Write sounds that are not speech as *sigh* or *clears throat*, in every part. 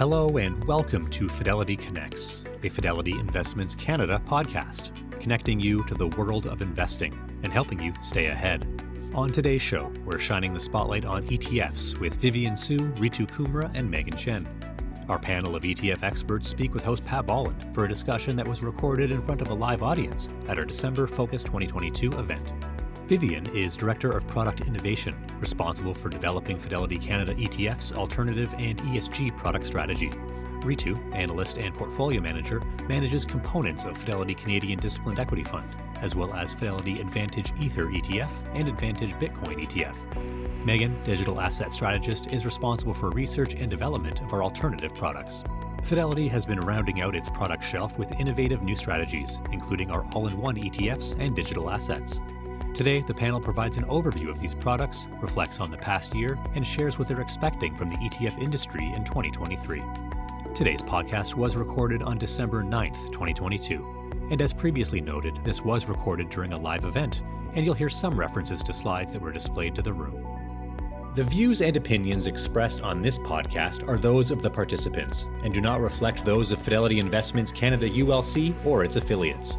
Hello and welcome to Fidelity Connects, a Fidelity Investments Canada podcast, connecting you to the world of investing and helping you stay ahead. On today's show, we're shining the spotlight on ETFs with Vivian Su, Ritu Kumra, and Megan Chen. Our panel of ETF experts speak with host Pat Bolland for a discussion that was recorded in front of a live audience at our December Focus 2022 event. Vivian is Director of Product Innovation, responsible for developing Fidelity Canada ETF's alternative and ESG product strategy. Ritu, Analyst and Portfolio Manager, manages components of Fidelity Canadian Disciplined Equity Fund, as well as Fidelity Advantage Ether ETF and Advantage Bitcoin ETF. Megan, Digital Asset Strategist, is responsible for research and development of our alternative products. Fidelity has been rounding out its product shelf with innovative new strategies, including our all in one ETFs and digital assets. Today, the panel provides an overview of these products, reflects on the past year, and shares what they're expecting from the ETF industry in 2023. Today's podcast was recorded on December 9th, 2022. And as previously noted, this was recorded during a live event, and you'll hear some references to slides that were displayed to the room. The views and opinions expressed on this podcast are those of the participants and do not reflect those of Fidelity Investments Canada ULC or its affiliates.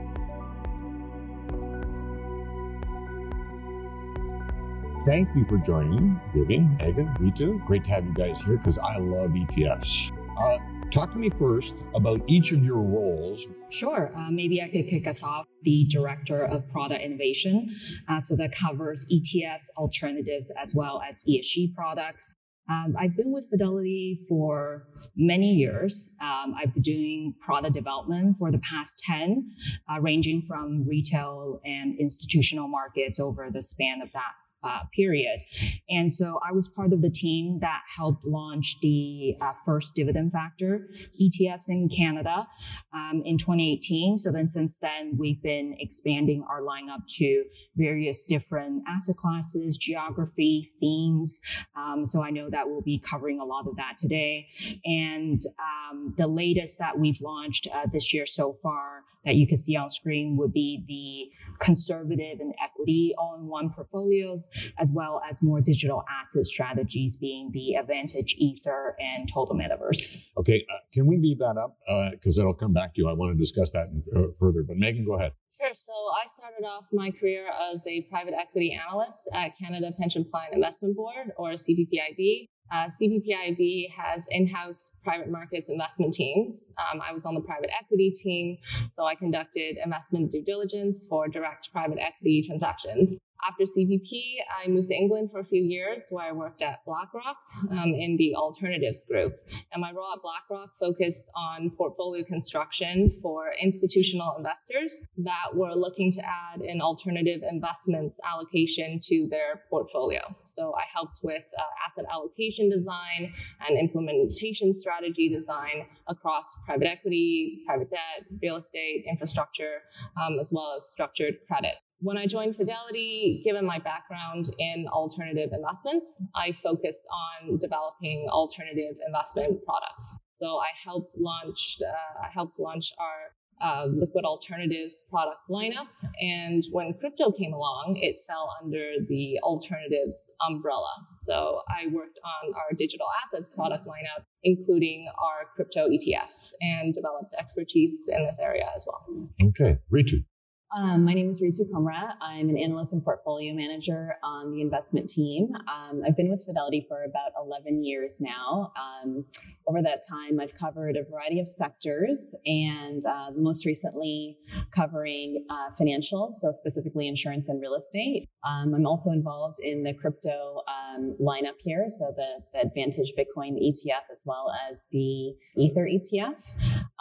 Thank you for joining, Vivian, Megan, Ritu. Great to have you guys here because I love ETFs. Uh, talk to me first about each of your roles. Sure. Uh, maybe I could kick us off. The Director of Product Innovation. Uh, so that covers ETFs, alternatives, as well as ESG products. Um, I've been with Fidelity for many years. Um, I've been doing product development for the past 10, uh, ranging from retail and institutional markets over the span of that uh, period. And so I was part of the team that helped launch the uh, first dividend factor ETFs in Canada um, in 2018. So then since then, we've been expanding our lineup to various different asset classes, geography, themes. Um, so I know that we'll be covering a lot of that today. And um, the latest that we've launched uh, this year so far that you can see on screen would be the conservative and equity all-in-one portfolios, as well as more digital asset strategies being the Advantage Ether and Total Metaverse. Okay, uh, can we leave that up? Because uh, it'll come back to you. I want to discuss that in, uh, further. But Megan, go ahead. Sure. So I started off my career as a private equity analyst at Canada Pension Plan Investment Board, or CPPIB. Uh, CPPIB has in-house private markets investment teams. Um, I was on the private equity team, so I conducted investment due diligence for direct private equity transactions. After CVP, I moved to England for a few years where I worked at BlackRock um, in the alternatives group. And my role at BlackRock focused on portfolio construction for institutional investors that were looking to add an alternative investments allocation to their portfolio. So I helped with uh, asset allocation design and implementation strategy design across private equity, private debt, real estate, infrastructure, um, as well as structured credit. When I joined Fidelity, given my background in alternative investments, I focused on developing alternative investment products. So I helped launch, uh, I helped launch our uh, liquid alternatives product lineup. And when crypto came along, it fell under the alternatives umbrella. So I worked on our digital assets product lineup, including our crypto ETFs, and developed expertise in this area as well. Okay, Ritu. Um, my name is Ritu Kumra. I'm an analyst and portfolio manager on the investment team. Um, I've been with Fidelity for about 11 years now. Um, over that time, I've covered a variety of sectors and uh, most recently covering uh, financials, so specifically insurance and real estate. Um, I'm also involved in the crypto um, lineup here, so the, the, Advantage Bitcoin ETF as well as the Ether ETF.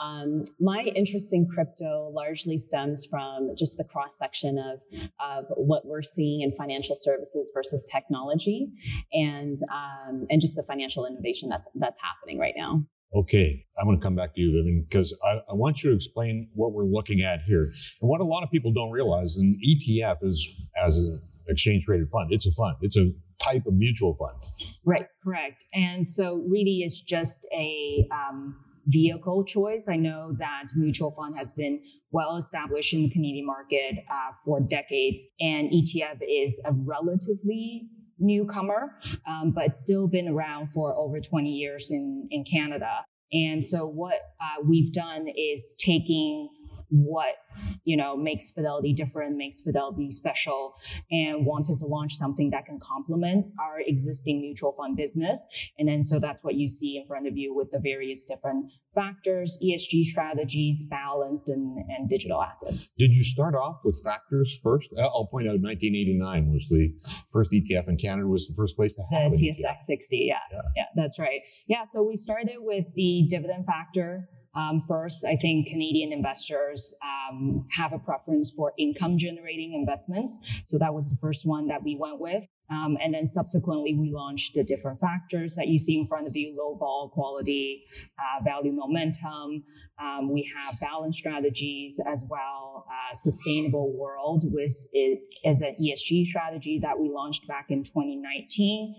Um, my interest in crypto largely stems from just the cross section of, of what we're seeing in financial services versus technology and, um, and just the financial innovation that's, that's happening right now. Okay, I'm going to come back to you, Vivian, because I, I, want you to explain what we're looking at here. And what a lot of people don't realize, an ETF is as an exchange traded fund. It's a fund. It's a type of mutual fund. Right, correct. And so really it's just a um, vehicle choice. I know that mutual fund has been well established in the Canadian market uh, for decades, and ETF is a relatively newcomer, um, but still been around for over 20 years in, in Canada. And so what uh, we've done is taking what you know makes fidelity different makes fidelity special and wanted to launch something that can complement our existing mutual fund business. And then so that's what you see in front of you with the various different factors esg strategies balanced and, and digital assets. Did you start off with factors first? Uh, I'll point out 1989 was the first etf in canada was the first place to have the tsx 60 yeah, yeah. Yeah that's right. Yeah so we started with the dividend factor um, first, I think Canadian investors um, have a preference for income generating investments. So that was the first one that we went with. Um, and then subsequently, we launched the different factors that you see in front of you low vol, quality, uh, value momentum. Um, we have balance strategies as well, uh, sustainable world was it as an ESG strategy that we launched back in 2019.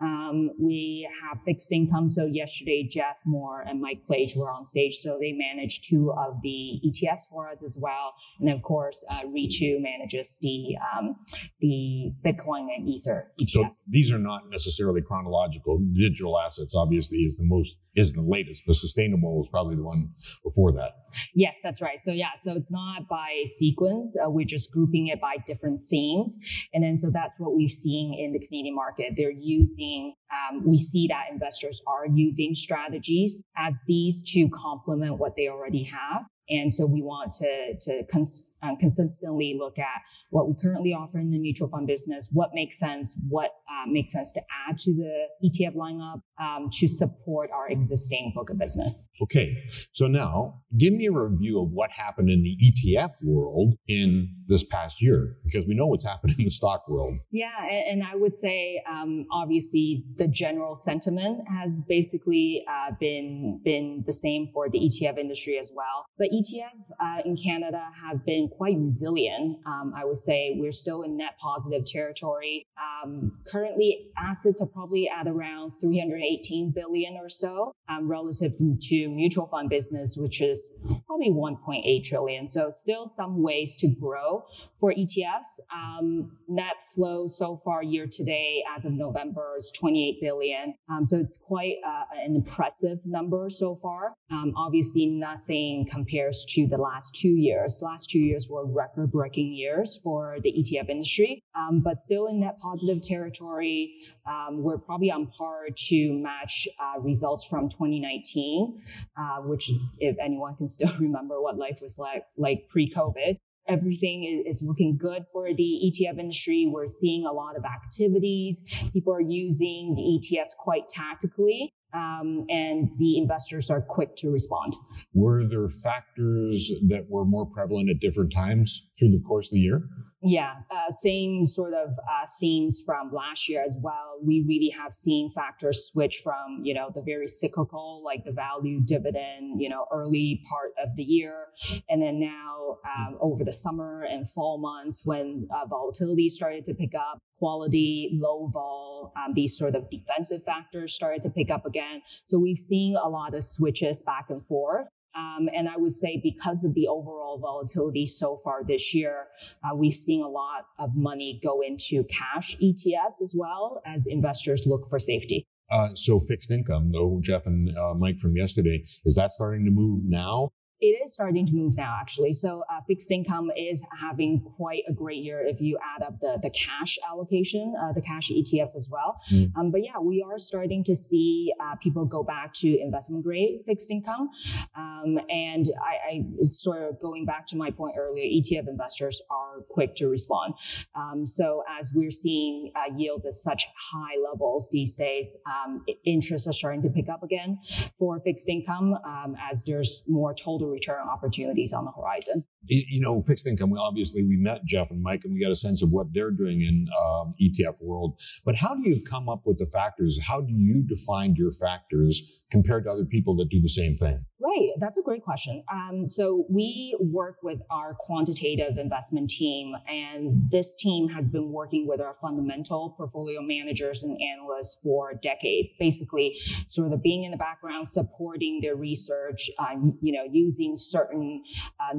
Um, we have fixed income. So yesterday, Jeff Moore and Mike Plage were on stage. So they manage two of the ETFs for us as well. And of course, uh, Ritu manages the, um, the Bitcoin and Ether so these are not necessarily chronological. Digital assets obviously is the most is the latest, but sustainable was probably the one before that. Yes, that's right. So yeah, so it's not by sequence. Uh, we're just grouping it by different themes, and then so that's what we're seeing in the Canadian market. They're using. Um, we see that investors are using strategies as these to complement what they already have. And so we want to, to cons- um, consistently look at what we currently offer in the mutual fund business, what makes sense, what uh, makes sense to add to the ETF lineup um, to support our existing book of business. Okay. So now give me a review of what happened in the ETF world in this past year, because we know what's happened in the stock world. Yeah. And, and I would say, um, obviously, the general sentiment has basically uh, been, been the same for the ETF industry as well. But ETF uh, in Canada have been quite resilient. Um, I would say we're still in net positive territory. Um, currently, assets are probably at around 318 billion or so, um, relative to mutual fund business, which is probably 1.8 trillion. So still some ways to grow for ETFs. Um, net flow so far year to date as of November is 28 billion. Um, so it's quite uh, an impressive number so far. Um, obviously, nothing compares to the last two years. Last two years were record breaking years for the ETF industry, um, but still in net positive territory. Um, we're probably on par to match uh, results from 2019, uh, which, if anyone can still remember what life was like, like pre COVID, everything is looking good for the ETF industry. We're seeing a lot of activities. People are using the ETFs quite tactically um, and the investors are quick to respond. Were there factors that were more prevalent at different times through the course of the year? Yeah, uh, same sort of uh, themes from last year as well. We really have seen factors switch from, you know, the very cyclical, like the value dividend, you know, early part of the year. And then now um, over the summer and fall months when uh, volatility started to pick up, quality, low vol, um, these sort of defensive factors started to pick up again. So we've seen a lot of switches back and forth. Um, and I would say because of the overall volatility so far this year, uh, we've seen a lot of money go into cash ETFs as well as investors look for safety. Uh, so fixed income, though, Jeff and uh, Mike from yesterday, is that starting to move now? It is starting to move now, actually. So uh, fixed income is having quite a great year if you add up the, the cash allocation, uh, the cash ETFs as well. Mm. Um, but yeah, we are starting to see uh, people go back to investment grade fixed income. Um, and I, I, sort of going back to my point earlier, ETF investors are quick to respond. Um, so as we're seeing uh, yields at such high levels these days, um, interests are starting to pick up again for fixed income um, as there's more total return opportunities on the horizon. You know, fixed income. Obviously, we met Jeff and Mike, and we got a sense of what they're doing in um, ETF world. But how do you come up with the factors? How do you define your factors compared to other people that do the same thing? Right, that's a great question. Um, so we work with our quantitative investment team, and this team has been working with our fundamental portfolio managers and analysts for decades. Basically, sort of being in the background, supporting their research, uh, you know, using certain uh,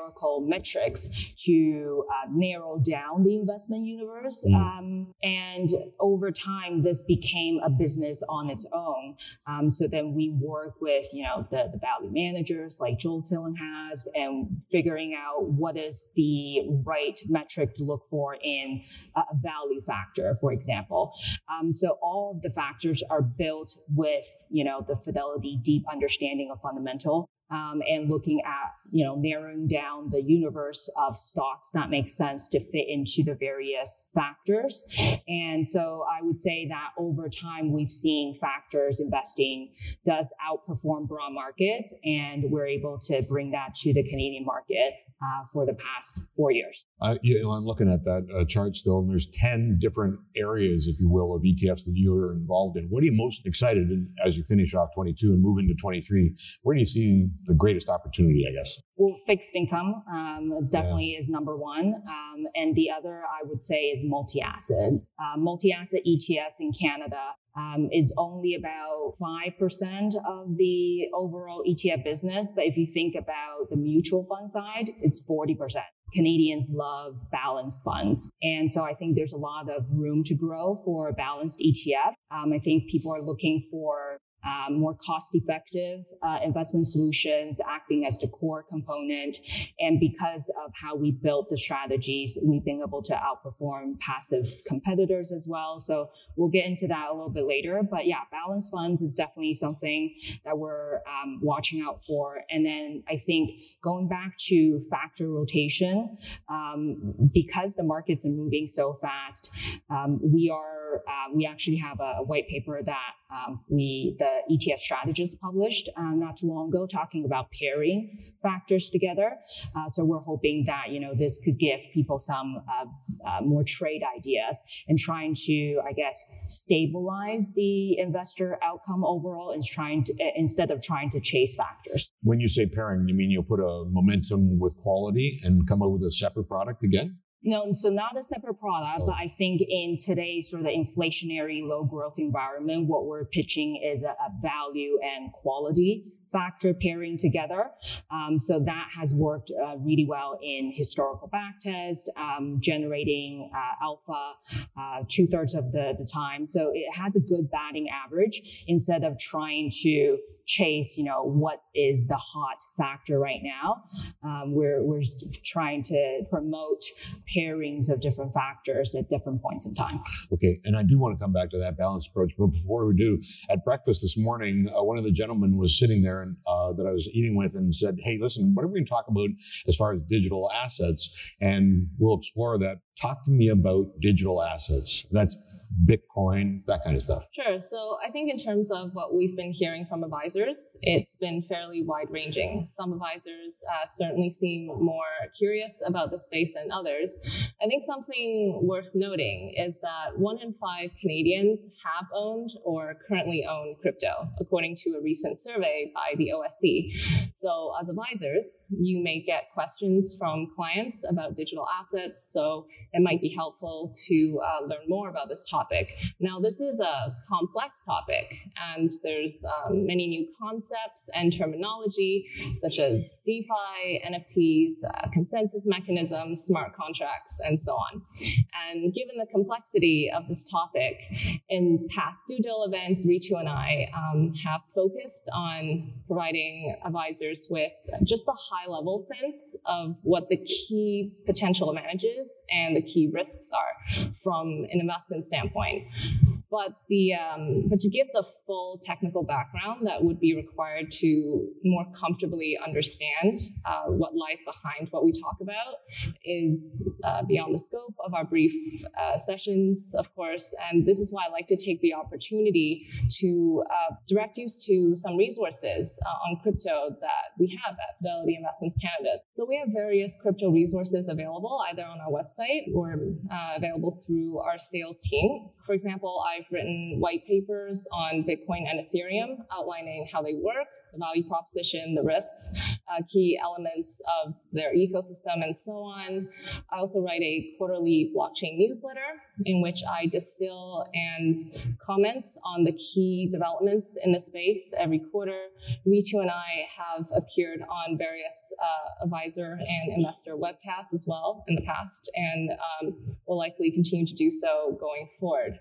numerical metrics to uh, narrow down the investment universe. Mm. Um, and over time, this became a business on its own. Um, so then we work with, you know, the, the value managers like Joel Tillinghast and figuring out what is the right metric to look for in a value factor, for example. Um, so all of the factors are built with, you know, the Fidelity deep understanding of fundamental um, and looking at you know narrowing down the universe of stocks that makes sense to fit into the various factors. And so i would say that over time we've seen factors investing does outperform broad markets and we're able to bring that to the canadian market uh, for the past four years. Uh, you know, I'm looking at that uh, chart still, and there's 10 different areas, if you will, of ETFs that you're involved in. What are you most excited in as you finish off 22 and move into 23? Where do you see the greatest opportunity, I guess? Well, fixed income um, definitely yeah. is number one. Um, and the other, I would say, is multi asset. Uh, multi asset ETFs in Canada um, is only about 5% of the overall ETF business. But if you think about the mutual fund side, it's 40%. Canadians love balanced funds. And so I think there's a lot of room to grow for balanced ETF. Um, I think people are looking for um, more cost effective uh, investment solutions acting as the core component. And because of how we built the strategies, we've been able to outperform passive competitors as well. So we'll get into that a little bit later. But yeah, balanced funds is definitely something that we're um, watching out for. And then I think going back to factor rotation, um, because the markets are moving so fast, um, we are uh, we actually have a, a white paper that um, we, the ETF strategist published um, not too long ago talking about pairing factors together. Uh, so we're hoping that, you know, this could give people some uh, uh, more trade ideas and trying to, I guess, stabilize the investor outcome overall and trying to, instead of trying to chase factors. When you say pairing, you mean you'll put a momentum with quality and come up with a separate product again? No, so not a separate product, oh. but I think in today's sort of inflationary low growth environment, what we're pitching is a, a value and quality factor pairing together. Um, so that has worked uh, really well in historical backtest, um, generating uh, alpha uh, two thirds of the, the time. So it has a good batting average instead of trying to chase, you know, what is the hot factor right now. Um, we're, we're trying to promote pairings of different factors at different points in time. Okay. And I do want to come back to that balanced approach. But before we do, at breakfast this morning, uh, one of the gentlemen was sitting there uh, that I was eating with and said, Hey, listen, what are we going to talk about as far as digital assets? And we'll explore that. Talk to me about digital assets. That's Bitcoin, that kind of stuff? Sure. So I think in terms of what we've been hearing from advisors, it's been fairly wide ranging. Some advisors uh, certainly seem more curious about the space than others. I think something worth noting is that one in five Canadians have owned or currently own crypto, according to a recent survey by the OSC. So as advisors, you may get questions from clients about digital assets. So it might be helpful to uh, learn more about this topic topic. Now, this is a complex topic, and there's um, many new concepts and terminology, such as DeFi, NFTs, uh, consensus mechanisms, smart contracts, and so on. And given the complexity of this topic, in past due diligence events, Ritu and I um, have focused on providing advisors with just a high level sense of what the key potential advantages and the key risks are from an investment standpoint standpoint. But the um, but to give the full technical background that would be required to more comfortably understand uh, what lies behind what we talk about is uh, beyond the scope of our brief uh, sessions, of course. And this is why I like to take the opportunity to uh, direct you to some resources uh, on crypto that we have at Fidelity Investments Canada. So we have various crypto resources available either on our website or uh, available through our sales team. For example, I've written white papers on Bitcoin and Ethereum outlining how they work, the value proposition, the risks, uh, key elements of their ecosystem, and so on. I also write a quarterly blockchain newsletter in which I distill and comment on the key developments in the space every quarter. Ritu and I have appeared on various uh, advisor and investor webcasts as well in the past, and um, will likely continue to do so going forward.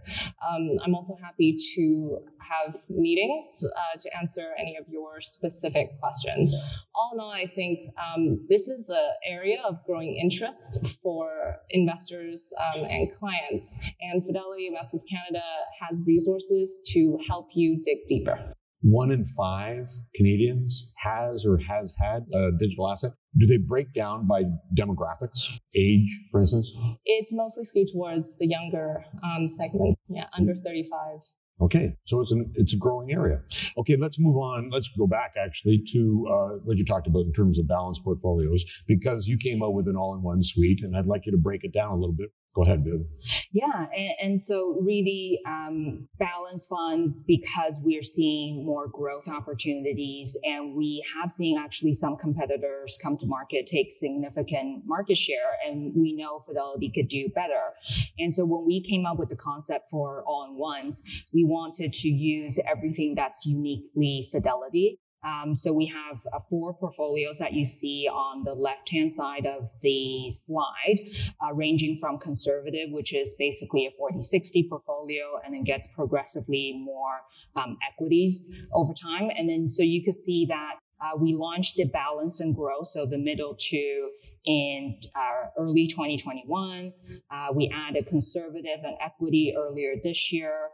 Um, I'm also happy to have meetings uh, to answer any of your specific questions. All in all, I think um, this is an area of growing interest for investors um, and clients, and Fidelity Investments Canada has resources to help you dig deeper. One in five Canadians has or has had a digital asset. Do they break down by demographics, age, for instance? It's mostly skewed towards the younger um, segment, yeah, under 35. Okay, so it's an it's a growing area. Okay, let's move on. Let's go back actually to uh, what you talked about in terms of balanced portfolios, because you came out with an all-in-one suite, and I'd like you to break it down a little bit. Go ahead, Viv. Yeah, and, and so really um, balance funds because we're seeing more growth opportunities, and we have seen actually some competitors come to market take significant market share, and we know Fidelity could do better. And so when we came up with the concept for all-in-ones, we wanted to use everything that's uniquely Fidelity um, so we have uh, four portfolios that you see on the left-hand side of the slide, uh, ranging from conservative, which is basically a 40-60 portfolio, and then gets progressively more um, equities over time. And then so you can see that uh, we launched the balance and growth, so the middle two in uh, early 2021. Uh, we added conservative and equity earlier this year.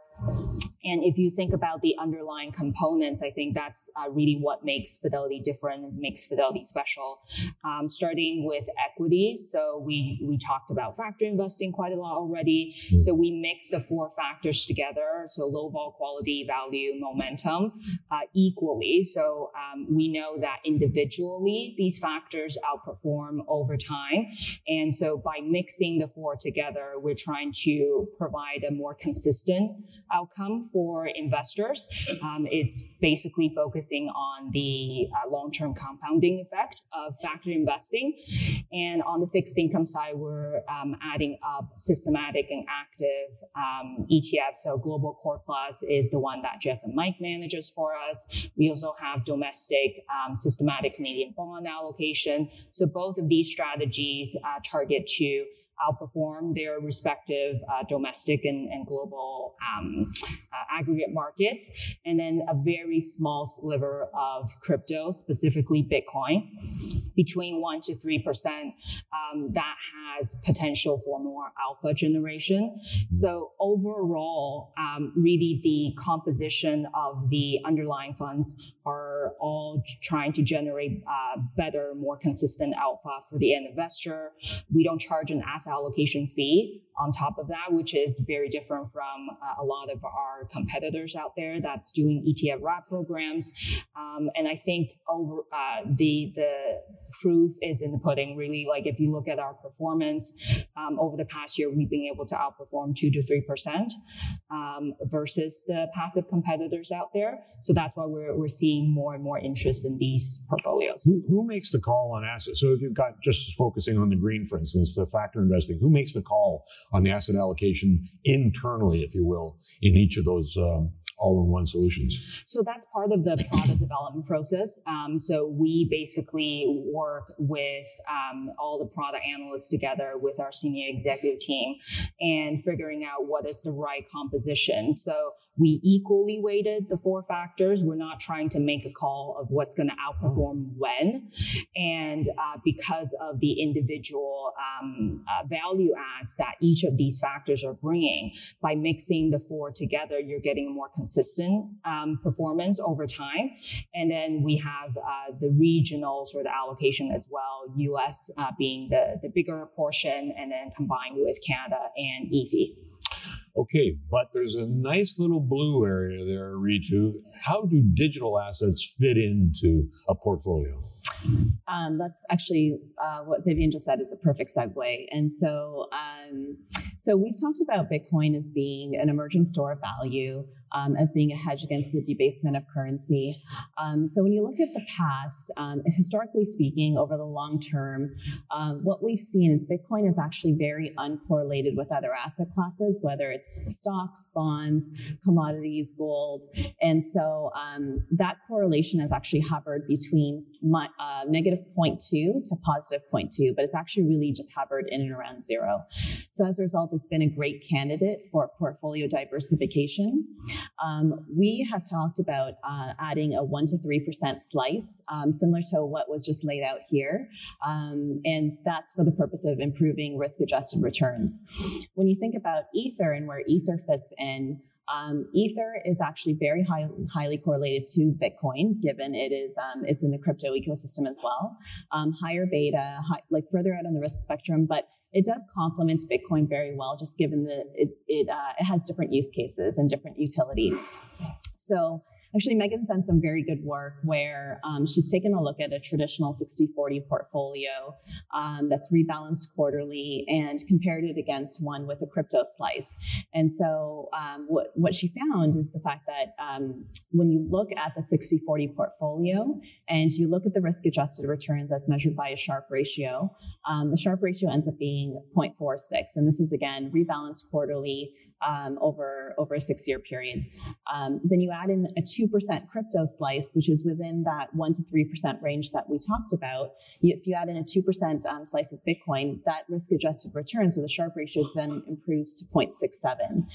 And if you think about the underlying components, I think that's uh, really what makes Fidelity different, makes Fidelity special. Um, starting with equities, so we we talked about factor investing quite a lot already. Mm-hmm. So we mix the four factors together, so low vol, quality, value, momentum, uh, equally. So um, we know that individually these factors outperform over time, and so by mixing the four together, we're trying to provide a more consistent outcome for investors. Um, it's basically focusing on the uh, long-term compounding effect of factor investing. And on the fixed income side, we're um, adding up systematic and active um, ETFs. So Global Core Plus is the one that Jeff and Mike manages for us. We also have domestic um, systematic Canadian bond allocation. So both of these strategies uh, target to outperform their respective uh, domestic and, and global um, uh, aggregate markets, and then a very small sliver of crypto, specifically Bitcoin, between one to three percent. Um, that has potential for more alpha generation. So overall, um, really the composition of the underlying funds are all trying to generate uh, better, more consistent alpha for the end investor. We don't charge an asset allocation fee on top of that, which is very different from uh, a lot of our competitors out there that's doing ETF wrap programs. Um, and I think over uh, the the proof is in the pudding. Really, like if you look at our performance um, over the past year, we've been able to outperform two to three percent um, versus the passive competitors out there. So that's why we're we're seeing more and more interest in these portfolios. Who, who makes the call on assets? So if you've got just focusing on the green, for instance, the factor investing, who makes the call on the asset allocation internally, if you will, in each of those um, all-in-one solutions? So that's part of the product development process. Um, so we basically work with um, all the product analysts together with our senior executive team and figuring out what is the right composition. So we equally weighted the four factors. We're not trying to make a call of what's going to outperform when. And uh, because of the individual um, uh, value adds that each of these factors are bringing, by mixing the four together, you're getting a more consistent um, performance over time. And then we have uh, the regional sort of allocation as well, US uh, being the, the bigger portion, and then combined with Canada and EAFE. Okay, but there's a nice little blue area there, Ritu. How do digital assets fit into a portfolio? Um, that's actually uh, what Vivian just said is a perfect segue. And so, um, so we've talked about Bitcoin as being an emerging store of value, um, as being a hedge against the debasement of currency. Um, so when you look at the past, um, historically speaking, over the long term, um, what we've seen is Bitcoin is actually very uncorrelated with other asset classes, whether it's stocks, bonds, commodities, gold, and so that correlation has actually hovered between my, uh, negative 0.2 to positive 0.2, but it's actually really just hovered in and around zero. So as a result, it's been a great candidate for portfolio diversification. Um, we have talked about uh, adding a 1% to 3% slice, um, similar to what was just laid out here. Um, and that's for the purpose of improving risk adjusted returns. When you think about Ether and where Ether fits in, um, Ether is actually very high, highly correlated to Bitcoin, given it is um, it's in the crypto ecosystem as well. Um, higher beta, high, like further out on the risk spectrum, but it does complement Bitcoin very well, just given that it it, uh, it has different use cases and different utility. So Actually, Megan's done some very good work where um, she's taken a look at a traditional 60 40 portfolio um, that's rebalanced quarterly and compared it against one with a crypto slice. And so, um, what, what she found is the fact that um, when you look at the 60 40 portfolio and you look at the risk adjusted returns as measured by a Sharpe ratio, um, the Sharpe ratio ends up being 0.46. And this is again rebalanced quarterly um, over, over a six year period. then you add in a 2 2% crypto slice, which is within that 1% to 3% range that we talked about, if you add in a 2% um, slice of Bitcoin, that risk adjusted return, so the Sharpe ratio then improves to 0.67.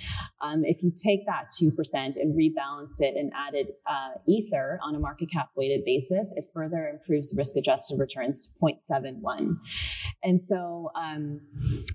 Um, if you take that 2% and rebalanced it and added uh, Ether on a market cap weighted basis, it further improves the risk adjusted returns to 0.71. And so um,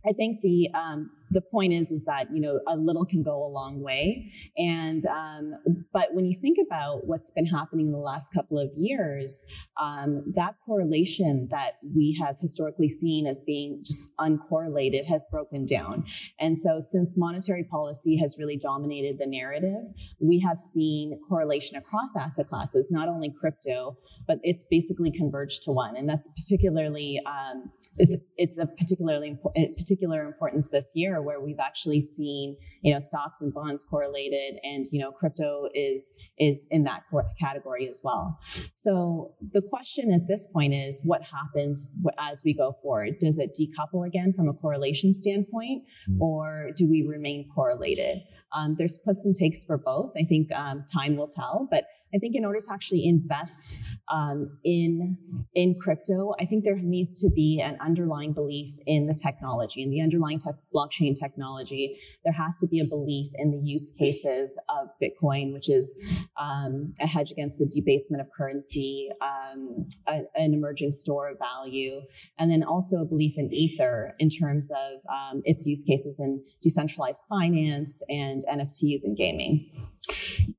I think the um, the point is is that you know a little can go a long way. And um, but when you think about what's been happening in the last couple of years um, that correlation that we have historically seen as being just uncorrelated has broken down. And so since monetary policy has really dominated the narrative we have seen correlation across asset classes not only crypto but it's basically converged to one. And that's particularly um, it's it's of particularly impo- particular importance this year year where we've actually seen, you know, stocks and bonds correlated and, you know, crypto is, is in that category as well. So the question at this point is what happens as we go forward? Does it decouple again from a correlation standpoint mm-hmm. or do we remain correlated? Um, there's puts and takes for both. I think um, time will tell, but I think in order to actually invest um, in, in crypto, I think there needs to be an underlying belief in the technology and the underlying tech blockchain technology, there has to be a belief in the use cases of Bitcoin, which is um, a hedge against the debasement of currency, um, a, an emerging store of value, and then also a belief in Ether in terms of um, its use cases in decentralized finance and NFTs and gaming.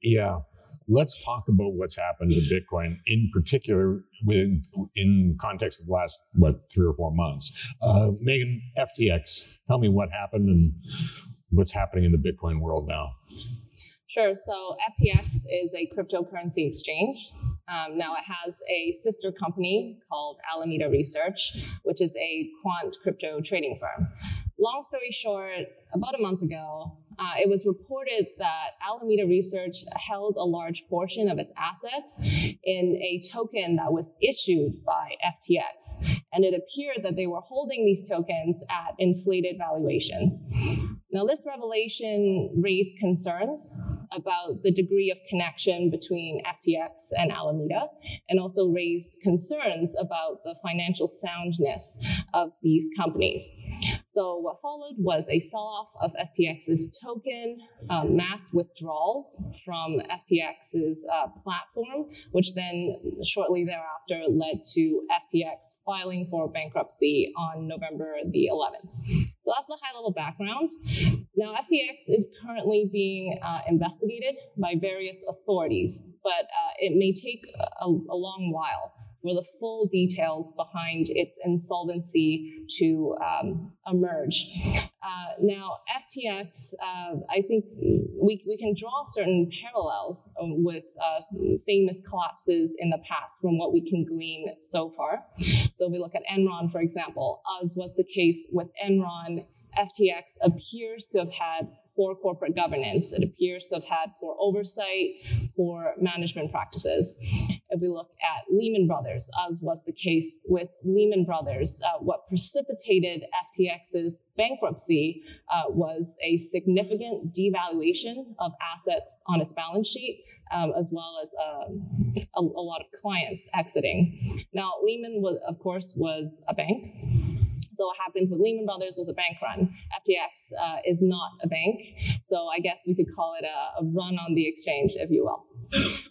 Yeah, let's talk about what's happened to Bitcoin in particular within in context of the last what three or four months. Uh, Megan, FTX, tell me what happened and what's happening in the Bitcoin world now. Sure. So FTX is a cryptocurrency exchange. Um, now it has a sister company called Alameda Research, which is a quant crypto trading firm. Long story short, about a month ago, uh, it was reported that Alameda Research held a large portion of its assets in a token that was issued by FTX. And it appeared that they were holding these tokens at inflated valuations. Now, this revelation raised concerns about the degree of connection between FTX and Alameda, and also raised concerns about the financial soundness of these companies. So what followed was a sell-off of FTX's token, um, mass withdrawals from FTX's uh, platform, which then shortly thereafter led to FTX filing for bankruptcy on November the 11th. So that's the high-level background. Now, FTX is currently being uh, investigated by various authorities, but uh, it may take a, a long while for the full details behind its insolvency to um, emerge. Uh, now, FTX, uh, I think we, we can draw certain parallels um, with uh, famous collapses in the past from what we can glean so far. So, we look at Enron, for example, as was the case with Enron. FTX appears to have had poor corporate governance. It appears to have had poor oversight, poor management practices. If we look at Lehman Brothers, as was the case with Lehman Brothers, uh, what precipitated FTX's bankruptcy uh, was a significant devaluation of assets on its balance sheet, um, as well as um, a, a lot of clients exiting. Now, Lehman was, of course, was a bank. So what happened with Lehman Brothers was a bank run. FTX uh, is not a bank, so I guess we could call it a, a run on the exchange, if you will.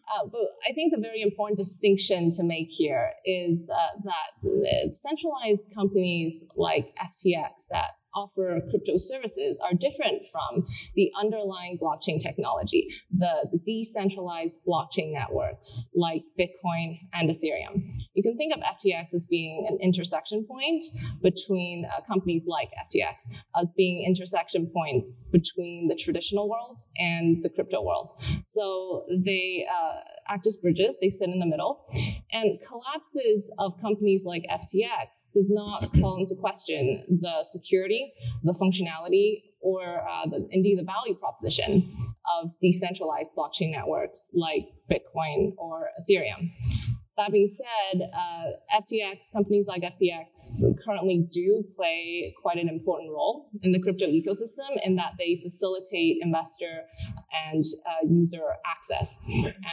Uh, but I think the very important distinction to make here is uh, that centralized companies like FTX that offer crypto services are different from the underlying blockchain technology, the, the decentralized blockchain networks like Bitcoin and Ethereum. You can think of FTX as being an intersection point between uh, companies like FTX, as being intersection points between the traditional world and the crypto world. So they uh, act as bridges, they sit in the middle. And collapses of companies like FTX does not call into question the security, the functionality, or uh, the, indeed the value proposition of decentralized blockchain networks like Bitcoin or Ethereum. That being said, uh, FTX, companies like FTX currently do play quite an important role in the crypto ecosystem in that they facilitate investor and uh, user access.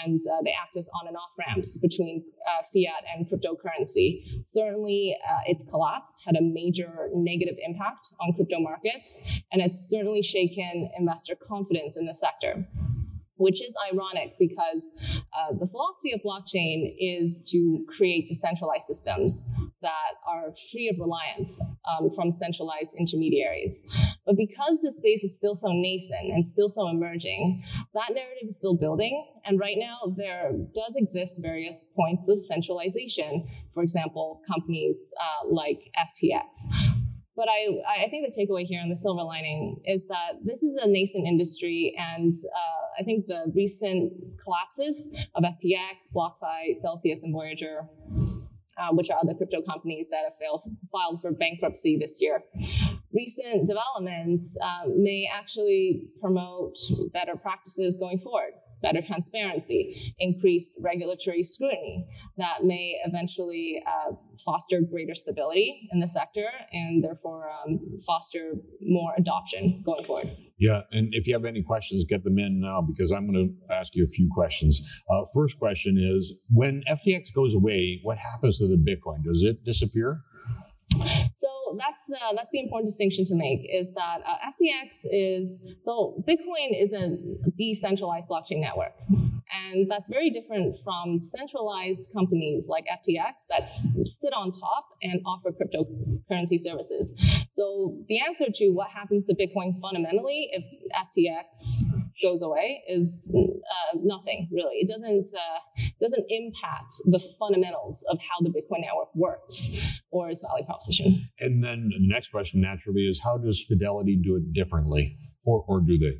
And uh, they act as on and off ramps between uh, fiat and cryptocurrency. Certainly, uh, its collapse had a major negative impact on crypto markets, and it's certainly shaken investor confidence in the sector which is ironic because uh, the philosophy of blockchain is to create decentralized systems that are free of reliance um, from centralized intermediaries. But because the space is still so nascent and still so emerging, that narrative is still building. And right now, there does exist various points of centralization. For example, companies uh, like FTX but I, I think the takeaway here and the silver lining is that this is a nascent industry, and uh, I think the recent collapses of FTX, BlockFi, Celsius, and Voyager, uh, which are other crypto companies that have failed, filed for bankruptcy this year. Recent developments uh, may actually promote better practices going forward better transparency, increased regulatory scrutiny that may eventually uh, foster greater stability in the sector and therefore um, foster more adoption going forward. Yeah, and if you have any questions, get them in now because I'm going to ask you a few questions. Uh, first question is when FTX goes away, what happens to the Bitcoin? Does it disappear? So that's uh, that's the important distinction to make is that uh, FTX is so Bitcoin is a decentralized blockchain network, and that's very different from centralized companies like FTX that sit on top and offer cryptocurrency services. So the answer to what happens to Bitcoin fundamentally if FTX goes away is uh, nothing really. It doesn't uh, doesn't impact the fundamentals of how the Bitcoin network works or its value proposition. And then the next question naturally is how does Fidelity do it differently, or or do they?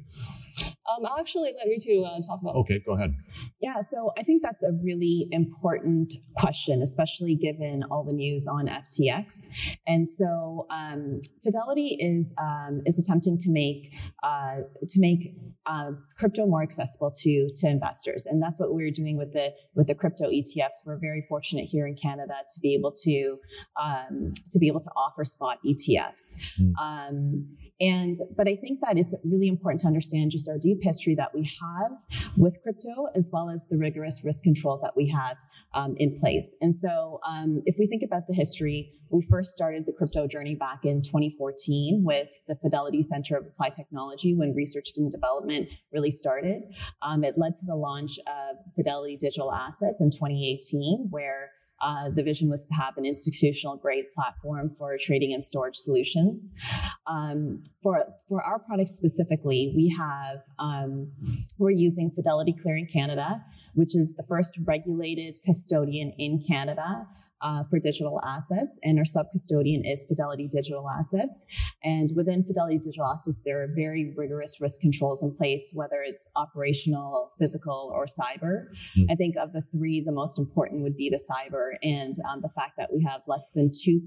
Um, I'll actually let Ritu uh, talk about. Okay, go ahead. Yeah, so I think that's a really important question, especially given all the news on FTX. And so um, Fidelity is um, is attempting to make uh, to make uh, crypto more accessible to to investors, and that's what we're doing with the with the crypto ETFs. We're very fortunate here in Canada to be able to um, to be able to offer spot ETFs. Mm. Um, and but I think that it's really important to understand just our deep history that we have with crypto, as well as the rigorous risk controls that we have um, in place. And so, um, if we think about the history, we first started the crypto journey back in 2014 with the Fidelity Center of Applied Technology when research and development really started. Um, it led to the launch of Fidelity Digital Assets in 2018, where uh, the vision was to have an institutional grade platform for trading and storage solutions. Um, for for our products specifically, we have um, we're using Fidelity Clearing Canada, which is the first regulated custodian in Canada uh, for digital assets, and our sub custodian is Fidelity Digital Assets. And within Fidelity Digital Assets, there are very rigorous risk controls in place, whether it's operational, physical, or cyber. Mm. I think of the three, the most important would be the cyber and um, the fact that we have less than 2%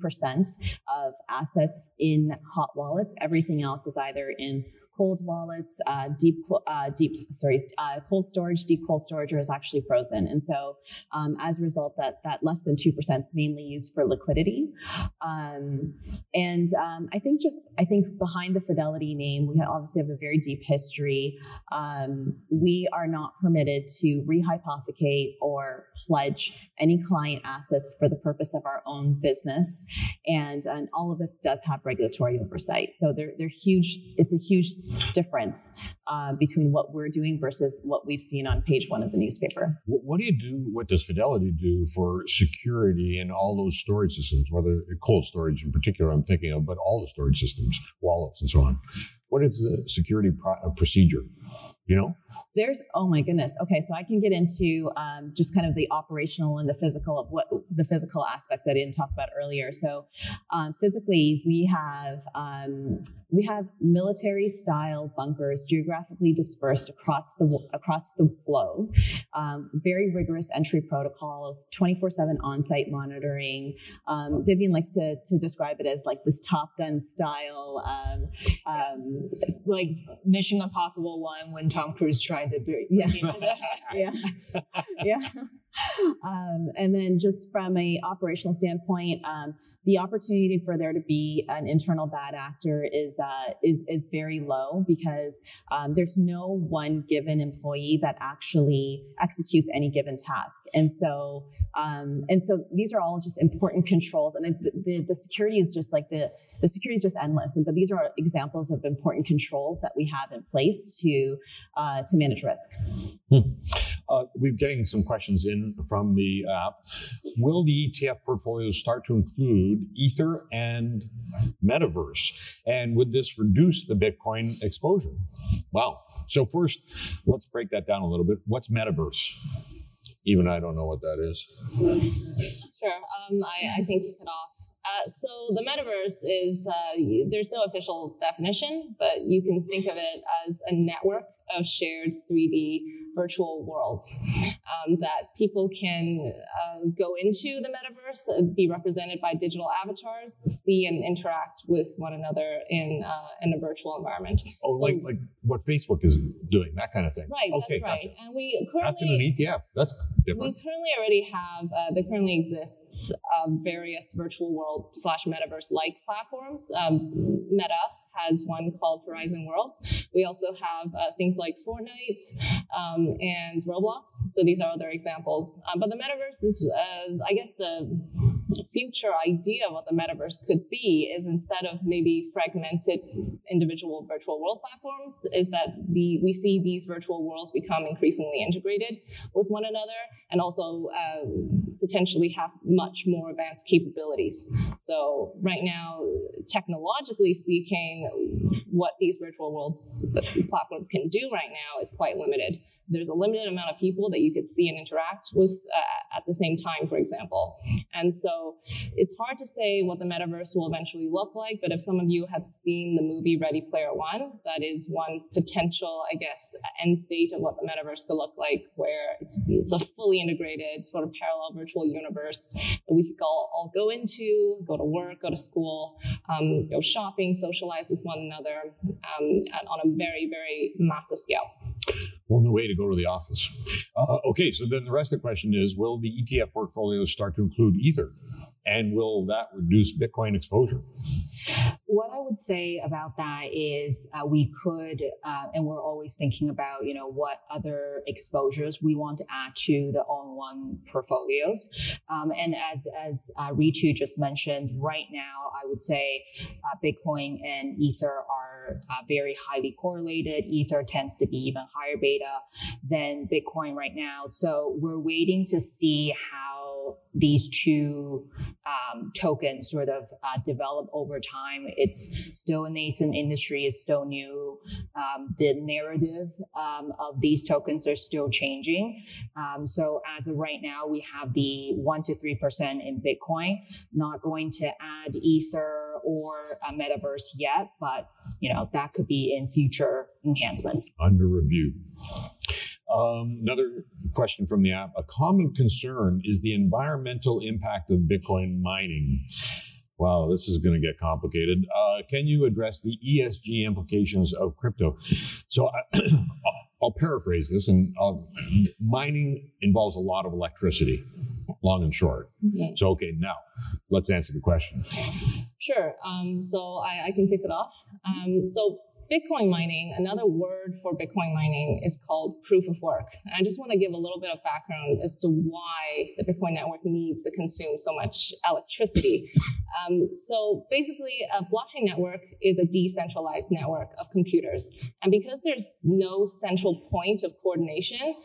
of assets in hot wallets. Everything else is either in cold wallets, uh, deep, uh, deep, sorry, uh, cold storage, deep cold storage, or is actually frozen. And so, um, as a result, that that less than two percent is mainly used for liquidity. Um, and um, I think just I think behind the Fidelity name, we obviously have a very deep history. Um, we are not permitted to rehypothecate or pledge any client assets for the purpose of our own business, and and all of this does have regulatory oversight. So they're they're huge. It's a huge difference uh, between what we're doing versus what we've seen on page one of the newspaper. What, do you do? What does Fidelity do for security in all those storage systems, whether cold storage in particular, I'm thinking of, but all the storage systems, wallets, and so on? What is the security pro- uh, procedure? You know? There's, oh my goodness. Okay, so I can get into um, just kind of the operational and the physical of what the physical aspects I didn't talk about earlier. So, um, physically, we have um, we have military style bunkers geographically dispersed across the across the globe. Um, very rigorous entry protocols, 24 seven on site monitoring. Um, Vivian likes to to describe it as like this Top Gun style, um, like Mission Impossible one when Tom Cruise trying to break. *laughs* Yeah, yeah, yeah. Um, and then just from a operational standpoint, um, the opportunity for there to be an internal bad actor is uh, is is very low because um, there's no one given employee that actually executes any given task, and so um, and so these are all just important controls, and the, the, the security is just like the the security is just endless, and but these are examples of important controls that we have in place to uh, to manage risk. Hmm. Uh, we're getting some questions in from the app. Will the ETF portfolio start to include Ether and Metaverse? And would this reduce the Bitcoin exposure? Wow. So, first, let's break that down a little bit. What's Metaverse? Even I don't know what that is. Sure. Um, I, I can kick it off. Uh, so the metaverse is uh, there's no official definition, but you can think of it as a network of shared 3D virtual worlds um, that people can uh, go into the metaverse, uh, be represented by digital avatars, see and interact with one another in uh, in a virtual environment. Oh, like like what Facebook is doing, that kind of thing. Right. Okay, that's right. Gotcha. And we currently that's in an ETF. That's different. We currently already have uh, there currently exists um, various virtual world slash metaverse like platforms. Um, Meta has one called Horizon Worlds. We also have uh, things like Fortnite um, and Roblox. So these are other examples. Um, but the metaverse is, uh, I guess, the future idea of what the metaverse could be is instead of maybe fragmented individual virtual world platforms, is that the we see these virtual worlds become increasingly integrated with one another and also uh, potentially have much more advanced capabilities. So right now, technologically speaking, what these virtual worlds platforms can do right now is quite limited there's a limited amount of people that you could see and interact with uh, at the same time, for example. And so it's hard to say what the metaverse will eventually look like, but if some of you have seen the movie Ready Player One, that is one potential, I guess, end state of what the metaverse could look like, where it's, it's a fully integrated sort of parallel virtual universe that we could all, all go into, go to work, go to school, um, go shopping, socialize with one another um, on a very, very massive scale. Whole new way to go to the office. Uh, okay, so then the rest of the question is will the ETF portfolios start to include Ether? And will that reduce Bitcoin exposure? What I would say about that is uh, we could, uh, and we're always thinking about, you know, what other exposures we want to add to the all-in-one portfolios. Um, and as as uh, Ritu just mentioned, right now I would say uh, Bitcoin and Ether are uh, very highly correlated. Ether tends to be even higher beta than Bitcoin right now. So we're waiting to see how these two um, tokens sort of uh, develop over time. It's still a nascent industry, it's still new. Um, the narrative um, of these tokens are still changing. Um, so as of right now, we have the one to three percent in Bitcoin. Not going to add Ether or a metaverse yet, but you know that could be in future enhancements. Under review. Um, another question from the app. A common concern is the environmental impact of Bitcoin mining. Wow, this is going to get complicated. Uh, can you address the ESG implications of crypto? So I, *clears throat* I'll paraphrase this, and I'll, mining involves a lot of electricity, long and short. Mm-hmm. So, okay, now let's answer the question. Sure. Um, so I, I, can kick it off. Um, so Bitcoin mining, another word for Bitcoin mining is called proof of work. I just want to give a little bit of background as to why the Bitcoin network needs to consume so much electricity. Um, so basically, a blockchain network is a decentralized network of computers. And because there's no central point of coordination,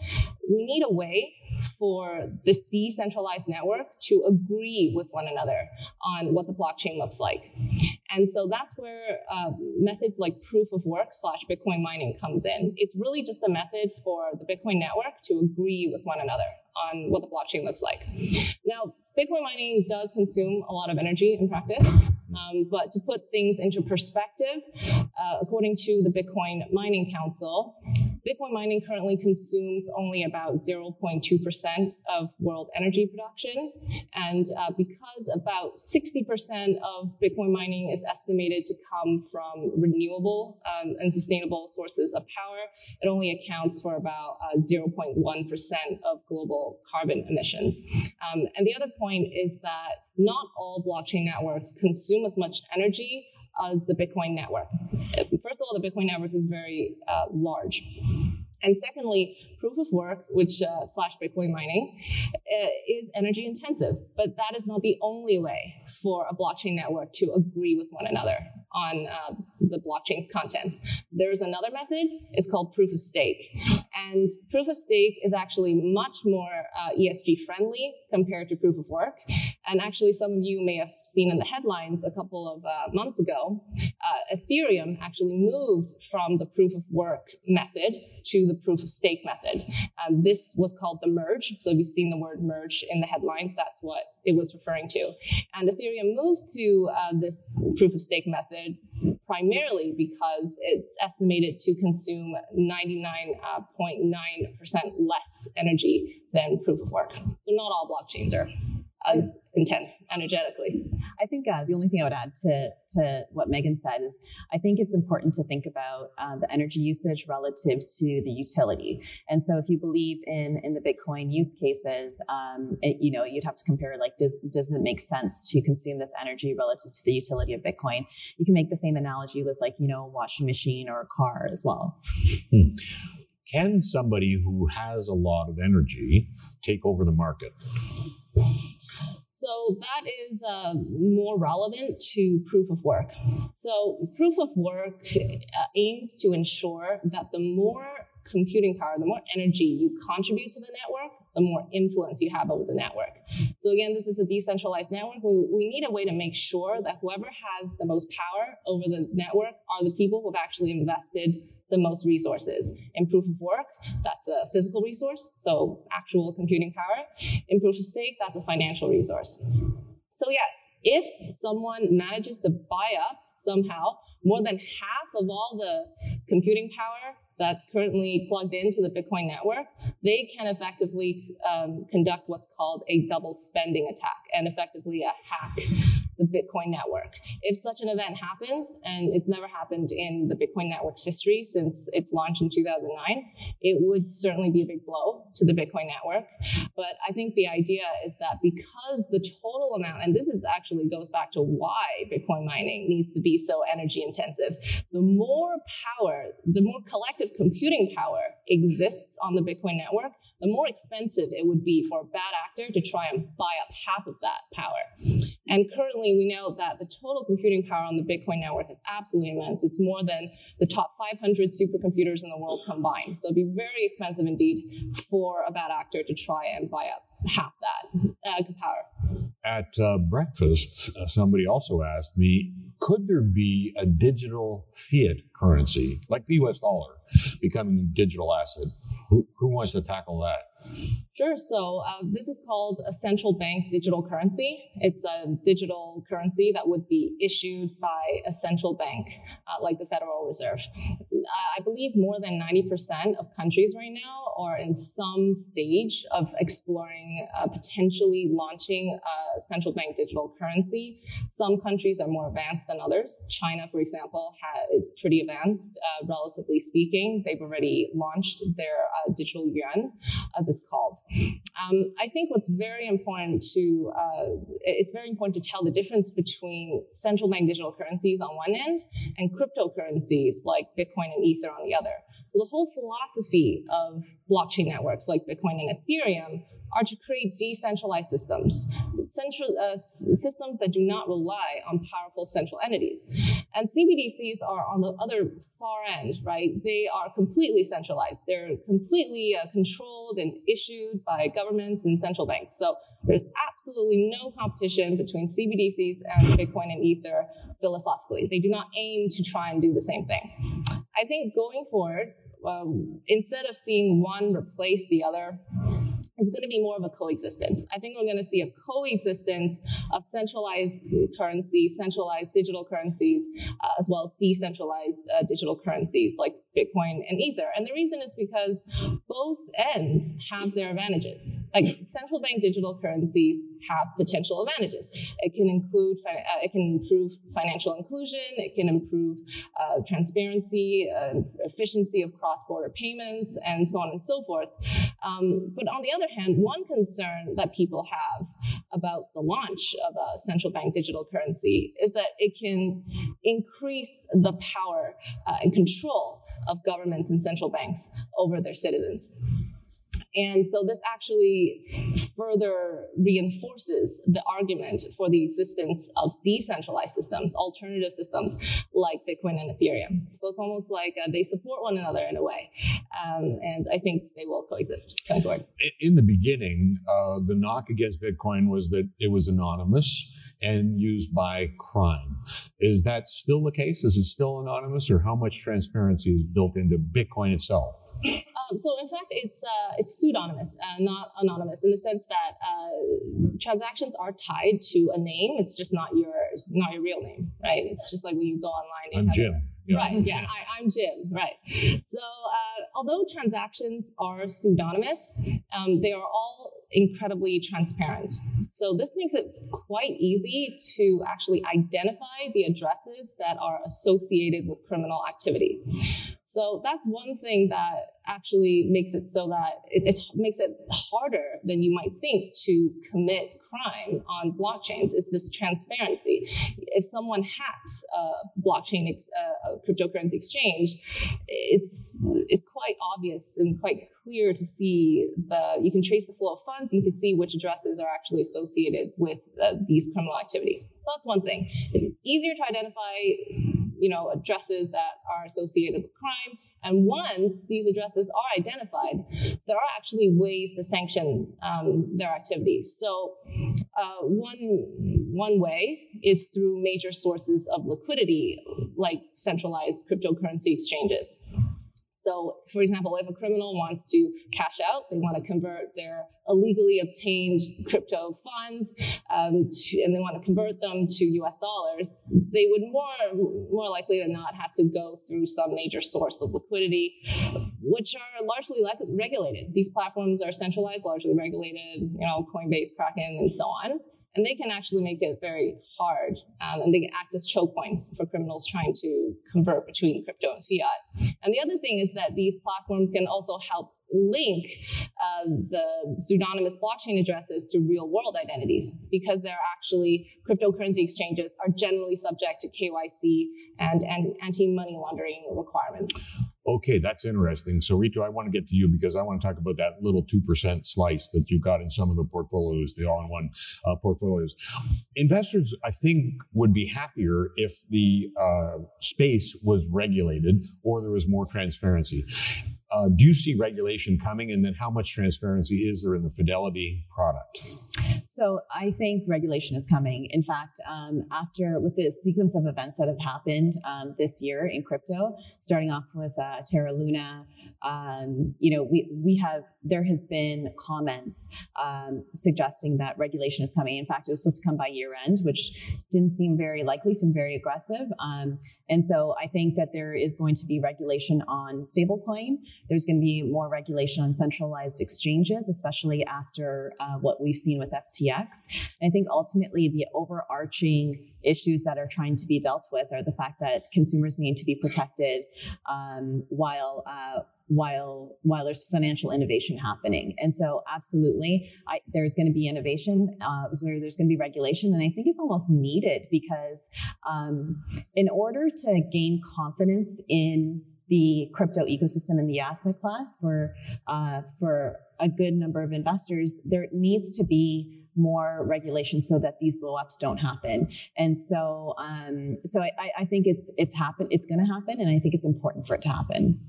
we need a way for this decentralized network to agree with one another on what the blockchain looks like. And so that's where uh, methods like proof of work slash Bitcoin mining comes in. It's really just a method for the Bitcoin network to agree with one another on what the blockchain looks like. Now, Bitcoin mining does consume a lot of energy in practice. Um, but to put things into perspective, uh, according to the Bitcoin Mining Council, Bitcoin mining currently consumes only about 0.2% of world energy production. And uh, because about 60% of Bitcoin mining is estimated to come from renewable um, and sustainable sources of power, it only accounts for about uh, 0.1% of global carbon emissions. Um, and the other point is that not all blockchain networks consume as much energy as the Bitcoin network. First of all, the Bitcoin network is very uh, large. And secondly, proof of work, which uh, slash Bitcoin mining, uh, is energy intensive. But that is not the only way for a blockchain network to agree with one another on uh, the blockchain's contents. There's another method. It's called proof of stake. And proof of stake is actually much more uh, ESG friendly compared to proof of work. And actually, some of you may have seen in the headlines a couple of uh, months ago, uh, Ethereum actually moved from the proof of work method to the proof of stake method. Um, this was called the merge. So if you've seen the word merge in the headlines, that's what it was referring to. And Ethereum moved to uh, this proof of stake method primarily because it's estimated to consume 99.9% uh, less energy than proof of work. So not all blockchains are as intense energetically. I think uh, the only thing I would add to to what Megan said is I think it's important to think about uh, the energy usage relative to the utility. And so, if you believe in in the Bitcoin use cases, um, it, you know you'd have to compare like does does it make sense to consume this energy relative to the utility of Bitcoin? You can make the same analogy with like you know a washing machine or a car as well. Hmm. Can somebody who has a lot of energy take over the market? So that is uh, more relevant to proof of work. So proof of work uh, aims to ensure that the more computing power, the more energy you contribute to the network, the more influence you have over the network. So again, this is a decentralized network. We, we need a way to make sure that whoever has the most power over the network are the people who've actually invested the most resources. In proof of work, that's a physical resource, so actual computing power. In proof of stake, that's a financial resource. So yes, if someone manages to buy up somehow more than half of all the computing power that's currently plugged into the Bitcoin network, they can effectively um, conduct what's called a double spending attack and effectively a hack the Bitcoin network. If such an event happens, and it's never happened in the Bitcoin network's history since its launch in 2009, it would certainly be a big blow to the Bitcoin network. But I think the idea is that because the total amount, and this is actually goes back to why Bitcoin mining needs to be so energy intensive, the more power, the more collective computing power exists on the Bitcoin network, the more expensive it would be for a bad actor to try and buy up half of that power. And currently, we know that the total computing power on the Bitcoin network is absolutely immense. It's more than the top 500 supercomputers in the world combined. So it'd be very expensive indeed for a bad actor to try and buy up half that uh, power. At uh, breakfast, uh, somebody also asked me, could there be a digital fiat currency like the US dollar becoming a digital asset? Who, who wants to tackle that? Sure. So uh, this is called a central bank digital currency. It's a digital currency that would be issued by a central bank, uh, like the Federal Reserve. I believe more than 90% of countries right now are in some stage of exploring uh, potentially launching a central bank digital currency. Some countries are more advanced than others. China, for example, is pretty advanced, uh, relatively speaking. They've already launched their uh, digital yuan, as it's called. Um, I think what's very important to uh, it's very important to tell the difference between central bank digital currencies on one end and cryptocurrencies like Bitcoin and Ether on the other. So the whole philosophy of blockchain networks like Bitcoin and Ethereum are to create decentralized systems, central uh, systems that do not rely on powerful central entities. And CBDCs are on the other far end, right? They are completely centralized. They're completely uh, controlled and issued by governments and central banks. So there's absolutely no competition between CBDCs and Bitcoin and Ether philosophically. They do not aim to try and do the same thing. I think going forward, um, instead of seeing one replace the other, it's going to be more of a coexistence. I think we're going to see a coexistence of centralized currency, centralized digital currencies, uh, as well as decentralized uh, digital currencies like Bitcoin and Ether. And the reason is because both ends have their advantages. Like central bank digital currencies have potential advantages. It can include, uh, it can improve financial inclusion. It can improve uh, transparency, uh, efficiency of cross-border payments, and so on and so forth. Um, but on the other hand, one concern that people have about the launch of a central bank digital currency is that it can increase the power uh, and control of governments and central banks over their citizens. And so this actually further reinforces the argument for the existence of decentralized systems, alternative systems like Bitcoin and Ethereum. So it's almost like uh, they support one another in a way. Um, and I think they will coexist going. In the beginning, uh, the knock against Bitcoin was that it was anonymous and used by crime. Is that still the case? Is it still anonymous, or how much transparency is built into Bitcoin itself? Um, so in fact, it's uh, it's pseudonymous, uh, not anonymous, in the sense that uh, transactions are tied to a name. It's just not yours, not your real name, right? It's just like when you go online. I'm Jim. Yeah. Right. *laughs* Yeah. I, am Jim. Right. So uh, although transactions are pseudonymous, um, they are all incredibly transparent. So this makes it quite easy to actually identify the addresses that are associated with criminal activity. So that's one thing that actually makes it so that it, it, makes it harder than you might think to commit crime on blockchains is this transparency. If someone hacks a blockchain, ex, a cryptocurrency exchange, it's it's quite obvious and quite clear to see the. You can trace the flow of funds. You can see which addresses are actually associated with uh, these criminal activities. So that's one thing. It's easier to identify, you know, addresses that are associated with crime and once these addresses are identified, there are actually ways to sanction um, their activities. So uh, one, one way is through major sources of liquidity, like centralized cryptocurrency exchanges. So, for example, if a criminal wants to cash out, they want to convert their illegally obtained crypto funds, um, to, and they want to convert them to U.S. dollars, they would more more likely than not have to go through some major source of liquidity, which are largely regulated. These platforms are centralized, largely regulated. You know, Coinbase, Kraken, and so on. And they can actually make it very hard, um, and they act as choke points for criminals trying to convert between crypto and fiat. And the other thing is that these platforms can also help link uh, the pseudonymous blockchain addresses to real world identities because they're actually cryptocurrency exchanges are generally subject to KYC and, and anti money laundering requirements. Okay, that's interesting. So, Ritu, I want to get to you because I want to talk about that little 2% slice that you've got in some of the portfolios, the all in one uh, portfolios. Investors, I think, would be happier if the uh, space was regulated or there was more transparency. Uh, do you see regulation coming? And then how much transparency is there in the Fidelity product? So I think regulation is coming. In fact, um, after with the sequence of events that have happened um, this year in crypto, starting off with uh, Terra Luna, um, you know, we we have there has been comments um, suggesting that regulation is coming. In fact, it was supposed to come by year end, which didn't seem very likely, seemed very aggressive. Um, and so I think that there is going to be regulation on stablecoin. There's going to be more regulation on centralized exchanges, especially after uh, what we've seen with FTX. And I think ultimately the overarching issues that are trying to be dealt with are the fact that consumers need to be protected um, while uh, while while there's financial innovation happening. And so, absolutely, I, there's going to be innovation. Uh, so there's going to be regulation, and I think it's almost needed because um, in order to gain confidence in the crypto ecosystem and the asset class for uh, for a good number of investors, there needs to be more regulation so that these blowups don't happen. And so, um, so I, I think it's it's happen. It's going to happen, and I think it's important for it to happen.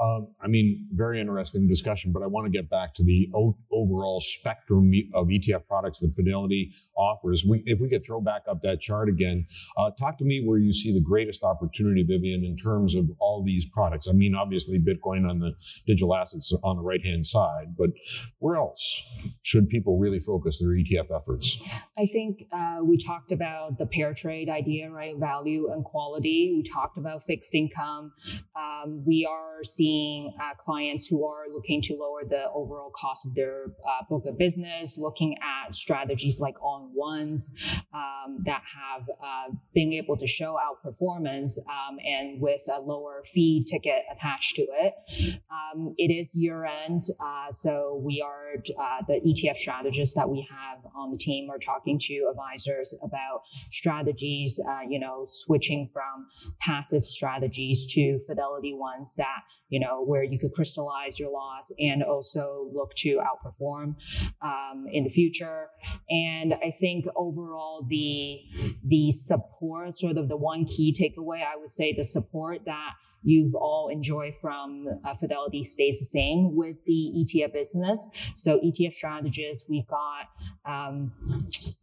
Um, I mean, very interesting discussion, but I want to get back to the o- overall spectrum of ETF products that Fidelity offers. We, if we could throw back up that chart again, uh, talk to me where you see the greatest opportunity, Vivian, in terms of all these products. I mean, obviously, Bitcoin on the digital assets on the right hand side, but where else should people really focus their ETF efforts? I think uh, we talked about the pair trade idea, right? Value and quality. We talked about fixed income. Um, we are seeing seeing uh, clients who are looking to lower the overall cost of their uh, book of business, looking at strategies like on ones um, that have uh, been able to show outperformance um, and with a lower fee ticket attached to it. Um, it is year end, uh, so we are uh, the ETF strategists that we have on the team are talking to advisors about strategies, uh, you know, switching from passive strategies to fidelity ones that you know, where you could crystallize your loss and also look to outperform um, in the future. And I think overall, the the support, sort of the one key takeaway, I would say the support that you've all enjoyed from uh, Fidelity stays the same with the ETF business. So ETF strategists, we've got um,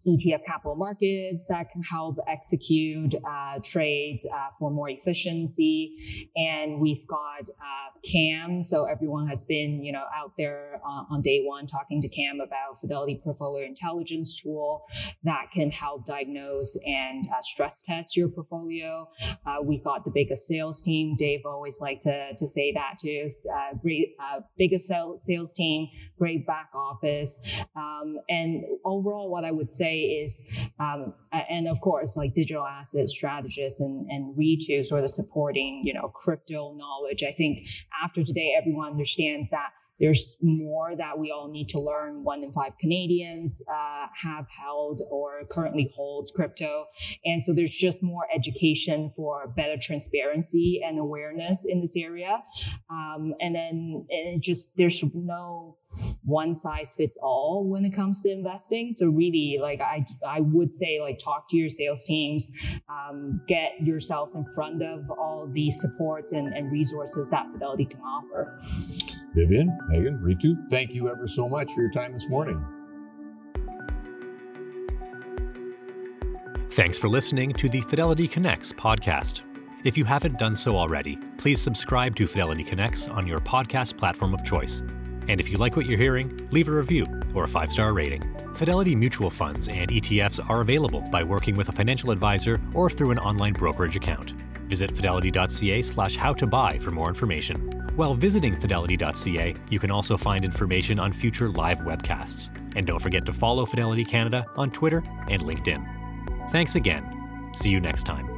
ETF capital markets that can help execute uh, trades uh, for more efficiency, and we've got uh, Cam. So everyone has been, you know, out there uh, on day one talking to Cam about Fidelity Portfolio Intelligence tool that can help diagnose and uh, stress test your portfolio. Uh, we got the biggest sales team. Dave always like to, to say that too. Uh, great, uh, biggest sales team, great back office. Um, and overall, what I would say is, um, and of course, like digital asset strategists and, and Ritu sort of supporting, you know, crypto knowledge. I think after today, everyone understands that there's more that we all need to learn. One in five Canadians uh, have held or currently holds crypto. And so there's just more education for better transparency and awareness in this area. Um, and then it just, there's no one size fits all when it comes to investing. So really, like I, I would say, like talk to your sales teams, um, get yourselves in front of all the supports and, and resources that Fidelity can offer. Vivian, Megan, Ritu, thank you ever so much for your time this morning. Thanks for listening to the Fidelity Connects podcast. If you haven't done so already, please subscribe to Fidelity Connects on your podcast platform of choice. And if you like what you're hearing, leave a review or a five star rating. Fidelity mutual funds and ETFs are available by working with a financial advisor or through an online brokerage account. Visit fidelity.ca slash how to buy for more information While visiting fidelity.ca, you can also find information on future live webcasts. And don't forget to follow Fidelity Canada on Twitter and LinkedIn. Thanks again. See you next time.